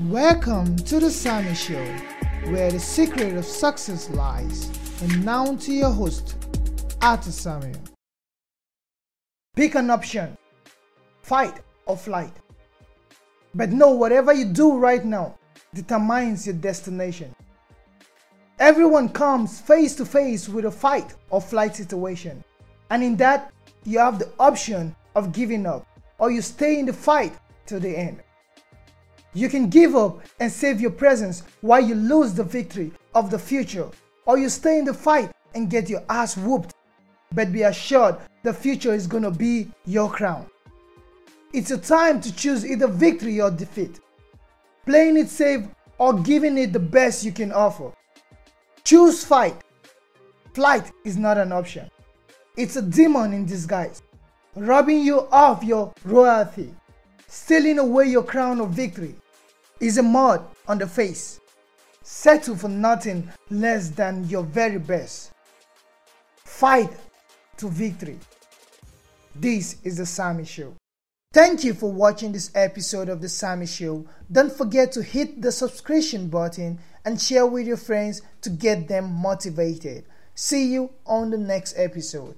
Welcome to the Samist Show, where the secret of success lies. And now to your host, Attah Samuel. Pick an option fight or flight. But know whatever you do right now determines your destination. Everyone comes face to face with a fight or flight situation. And in that, you have the option of giving up or you stay in the fight till the end. You can give up and save your presence while you lose the victory of the future, or you stay in the fight and get your ass whooped. But be assured the future is gonna be your crown. It's a time to choose either victory or defeat, playing it safe or giving it the best you can offer. Choose fight. Flight is not an option. It's a demon in disguise, robbing you of your royalty, stealing away your crown of victory is a mud on the face. Settle for nothing less than your very best. Fight to victory. This is the Samist Show. Thank you for watching this episode of the Samist Show. Don't forget to hit the subscription button and share with your friends to get them motivated. See you on the next episode.